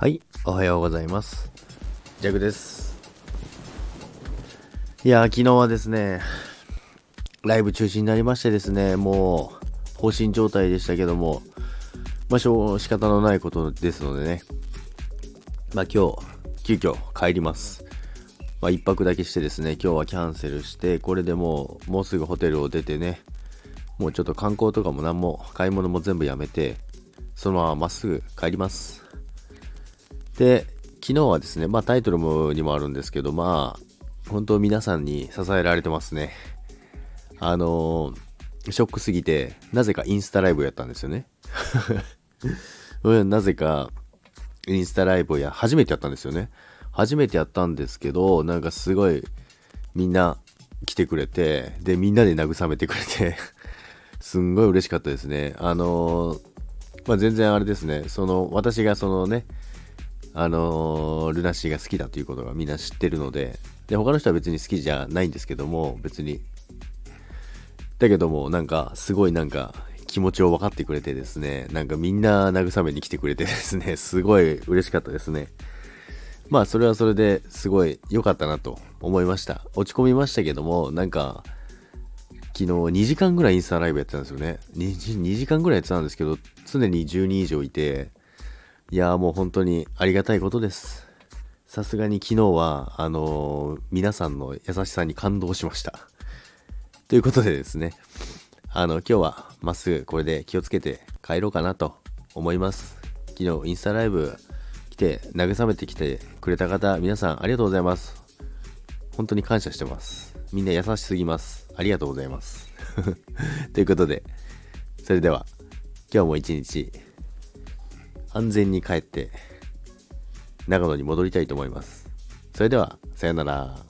はい、おはようございます。ジャグです。いやー、昨日はですね、ライブ中止になりましてですね、もう、放心状態でしたけども、まあ、しょう、仕方のないことですのでね、まあ、今日、急遽帰ります。まあ、一泊だけしてですね、今日はキャンセルして、これでもう、もうすぐホテルを出てね、もうちょっと観光とかも何も、買い物も全部やめて、そのまままっすぐ帰ります。で、昨日はですね、まあタイトルもにもあるんですけど、まあ、本当皆さんに支えられてますね。あのーショックすぎて、なぜかインスタライブをやったんですよね。なぜか、インスタライブをや、初めてやったんですよね。初めてやったんですけど、なんかすごい、みんな来てくれて、で、みんなで慰めてくれて、すんごい嬉しかったですね。あのーまあ全然あれですね、その、私がそのね、あのールナシーが好きだということがみんな知ってるので、で、他の人は別に好きじゃないんですけども、別に。だけども、なんか、すごいなんか、気持ちを分かってくれてですね、なんかみんな慰めに来てくれてですね、すごい嬉しかったですね。まあ、それはそれですごい良かったなと思いました。落ち込みましたけども、なんか、昨日2時間ぐらいインスタライブやってたんですよね。2, 2時間ぐらいやってたんですけど、常に10人以上いて、いやもう本当にありがたいことです。さすがに昨日は、あのー皆さんの優しさに感動しました。ということでですね、あの、今日はまっすぐこれで気をつけて帰ろうかなと思います。昨日インスタライブ来て慰めてきてくれた方、皆さんありがとうございます。本当に感謝してます。みんな優しすぎます。ありがとうございます。ということで、それでは、今日も一日、安全に帰って、長野に戻りたいと思います。それでは、さよなら。